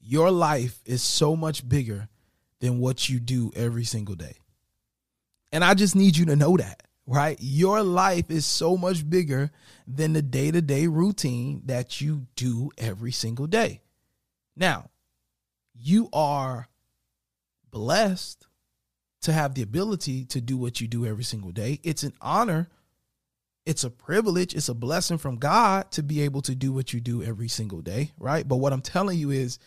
Your life is so much bigger than what you do every single day. And I just need you to know that, right? Your life is so much bigger than the day to day routine that you do every single day. Now, you are blessed to have the ability to do what you do every single day. It's an honor, it's a privilege, it's a blessing from God to be able to do what you do every single day, right? But what I'm telling you is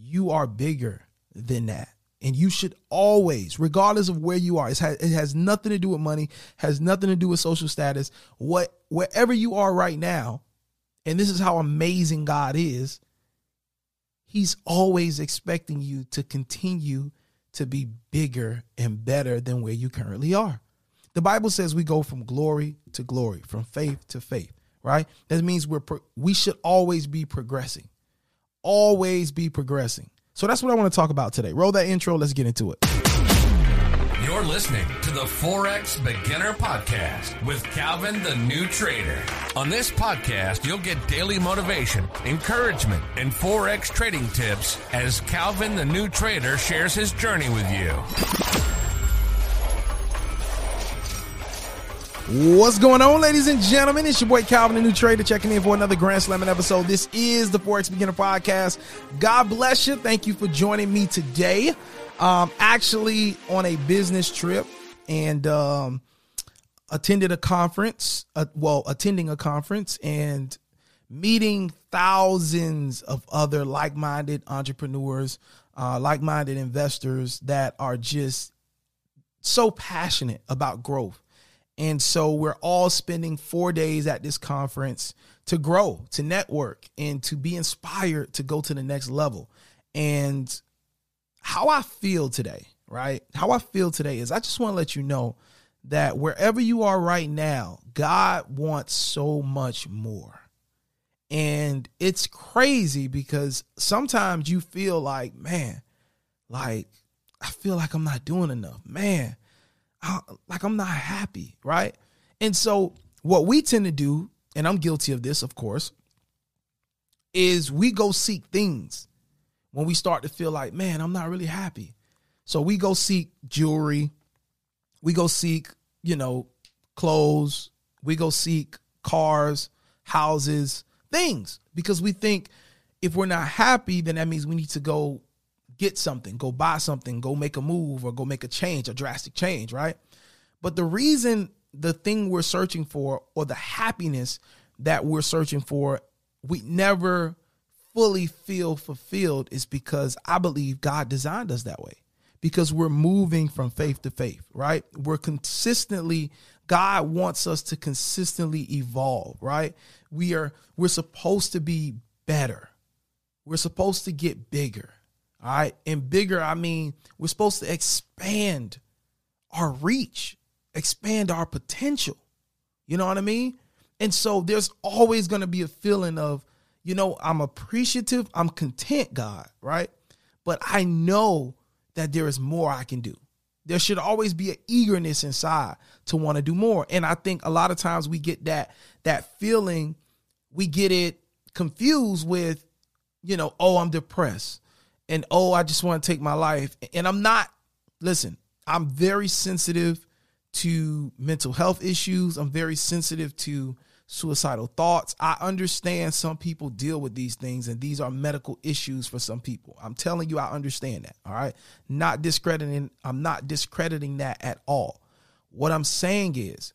you are bigger than that. And you should always, regardless of where you are, it has, it has nothing to do with money, has nothing to do with social status. What wherever you are right now, and this is how amazing God is, He's always expecting you to continue to be bigger and better than where you currently are. The Bible says we go from glory to glory, from faith to faith, right? That means we're pro- we should always be progressing. Always be progressing. So that's what I want to talk about today. Roll that intro, let's get into it. You're listening to the Forex Beginner Podcast with Calvin the New Trader. On this podcast, you'll get daily motivation, encouragement, and Forex trading tips as Calvin the New Trader shares his journey with you. What's going on, ladies and gentlemen? It's your boy Calvin, the new trader, checking in for another Grand Slamming episode. This is the Forex Beginner Podcast. God bless you. Thank you for joining me today. Um, actually on a business trip and um, attended a conference. Uh, well, attending a conference and meeting thousands of other like-minded entrepreneurs, uh, like-minded investors that are just so passionate about growth. And so we're all spending four days at this conference to grow, to network, and to be inspired to go to the next level. And how I feel today, right? How I feel today is I just want to let you know that wherever you are right now, God wants so much more. And it's crazy because sometimes you feel like, man, like I feel like I'm not doing enough. Man, Like I'm not happy, right? And so what we tend to do, and I'm guilty of this, of course, is we go seek things when we start to feel like, man, I'm not really happy. So we go seek jewelry, we go seek, you know, clothes, we go seek cars, houses, things, because we think if we're not happy, then that means we need to go get something, go buy something, go make a move, or go make a change, a drastic change, right? But the reason the thing we're searching for or the happiness that we're searching for, we never fully feel fulfilled is because I believe God designed us that way. Because we're moving from faith to faith, right? We're consistently God wants us to consistently evolve, right? We are we're supposed to be better. We're supposed to get bigger. All right? And bigger I mean we're supposed to expand our reach, expand our potential. You know what I mean? And so there's always going to be a feeling of you know, I'm appreciative, I'm content, God, right? But I know that there is more I can do. There should always be an eagerness inside to want to do more. And I think a lot of times we get that that feeling, we get it confused with, you know, oh, I'm depressed. And oh, I just want to take my life. And I'm not, listen, I'm very sensitive to mental health issues. I'm very sensitive to suicidal thoughts. I understand some people deal with these things and these are medical issues for some people. I'm telling you I understand that, all right? Not discrediting I'm not discrediting that at all. What I'm saying is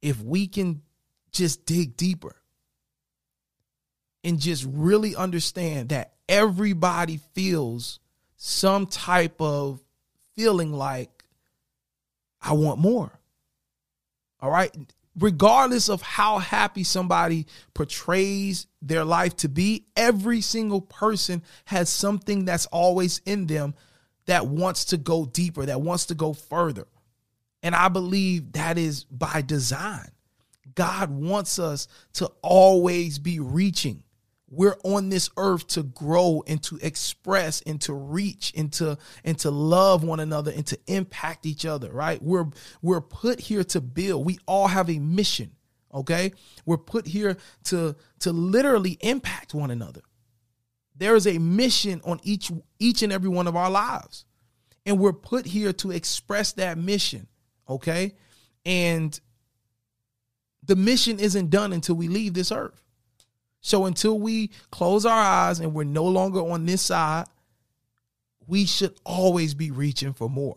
if we can just dig deeper and just really understand that everybody feels some type of feeling like I want more. All right? regardless of how happy somebody portrays their life to be, every single person has something that's always in them that wants to go deeper, that wants to go further. And I believe that is by design. God wants us to always be reaching. We're on this earth to grow and to express and to reach and to and to love one another and to impact each other, right? We're we're put here to build. We all have a mission, okay? We're put here to to literally impact one another. There is a mission on each each and every one of our lives. And we're put here to express that mission, okay? And the mission isn't done until we leave this earth. So until we close our eyes and we're no longer on this side, we should always be reaching for more.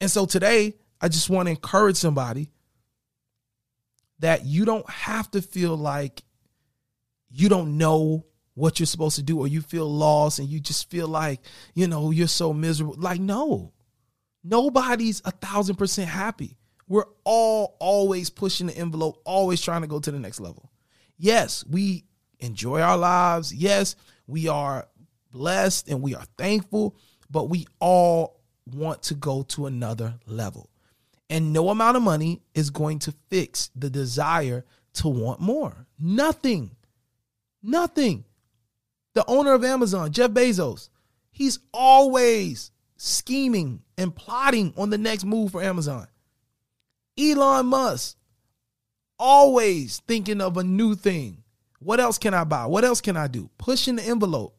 And so today, I just want to encourage somebody that you don't have to feel like you don't know what you're supposed to do or you feel lost and you just feel like, you know, you're so miserable. Like, no, nobody's a thousand percent happy. We're all always pushing the envelope, always trying to go to the next level. Yes, we enjoy our lives. Yes, we are blessed and we are thankful, but we all want to go to another level. And no amount of money is going to fix the desire to want more. Nothing. Nothing. The owner of Amazon, Jeff Bezos, he's always scheming and plotting on the next move for Amazon. Elon Musk, always thinking of a new thing. What else can I buy? What else can I do? Pushing the envelope.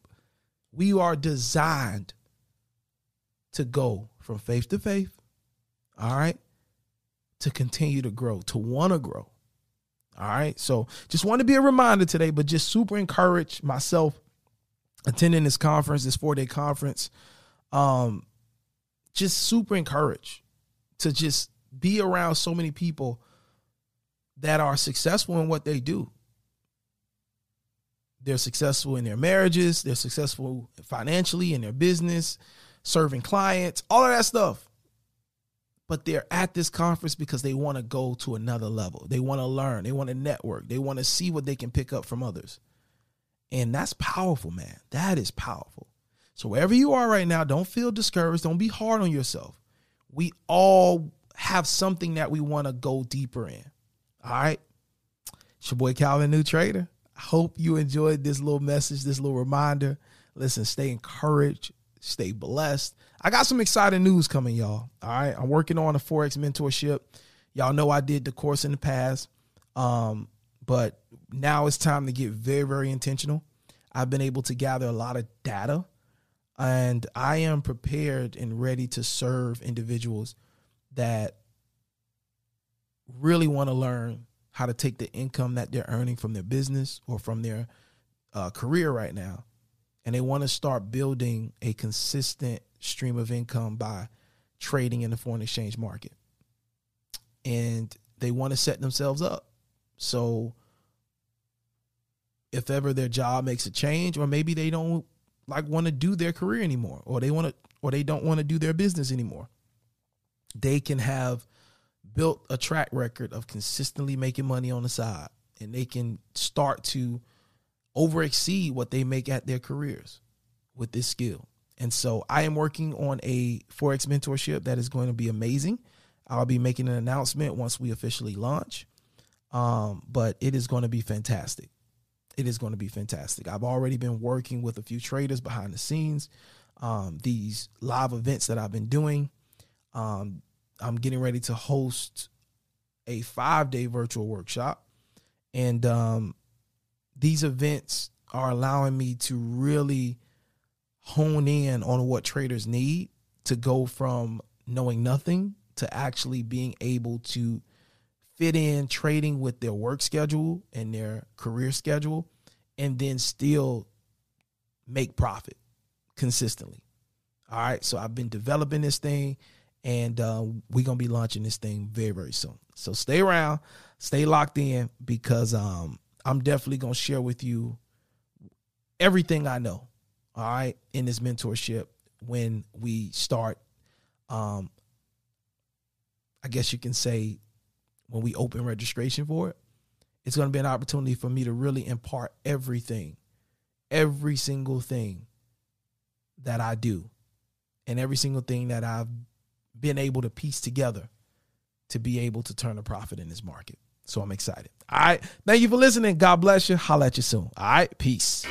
We are designed to go from faith to faith, all right, to continue to grow, to want to grow. All right. So just want to be a reminder today, but just super encourage myself attending this conference, this four day conference. Um, just super encouraged to just be around so many people that are successful in what they do. They're successful in their marriages, they're successful financially in their business, serving clients, all of that stuff. But they're at this conference because they want to go to another level. They want to learn, they want to network, they want to see what they can pick up from others. And that's powerful, man. That is powerful. So wherever you are right now, don't feel discouraged. Don't be hard on yourself. We all have something that we want to go deeper in. All right. It's your boy Calvin New Trader. I hope you enjoyed this little message, this little reminder. Listen, stay encouraged, Stay blessed. I got some exciting news coming, y'all. All right. I'm working on a Forex mentorship. Y'all know I did the course in the past. Um, but now it's time to get very, very intentional. I've been able to gather a lot of data and I am prepared and ready to serve individuals that really want to learn how to take the income that they're earning from their business or from their uh, career right now and they want to start building a consistent stream of income by trading in the foreign exchange market. And they want to set themselves up. So if ever their job makes a change or maybe they don't like want to do their career anymore or they want to or they don't want to do their business anymore, they can have built a track record of consistently making money on the side and they can start to over exceed what they make at their careers with this skill. And so I am working on a Forex mentorship that is going to be amazing. I'll be making an announcement once we officially launch. Um, but it is going to be fantastic. It is going to be fantastic. I've already been working with a few traders behind the scenes. Um, these live events that I've been doing. Um, I'm getting ready to host a five day virtual workshop. And um, these events are allowing me to really hone in on what traders need to go from knowing nothing to actually being able to fit in trading with their work schedule and their career schedule and then still make profit consistently. All right. So I've been developing this thing and uh, we're going to be launching this thing very, very soon. So stay around, stay locked in because um, I'm definitely going to share with you everything I know. All right. In this mentorship when we start, um, I guess you can say, when we open registration for it, it's going to be an opportunity for me to really impart everything, every single thing that I do, and every single thing that I've been able to piece together to be able to turn a profit in this market. So I'm excited. All right. Thank you for listening. God bless you. Holla at you soon. All right. Peace.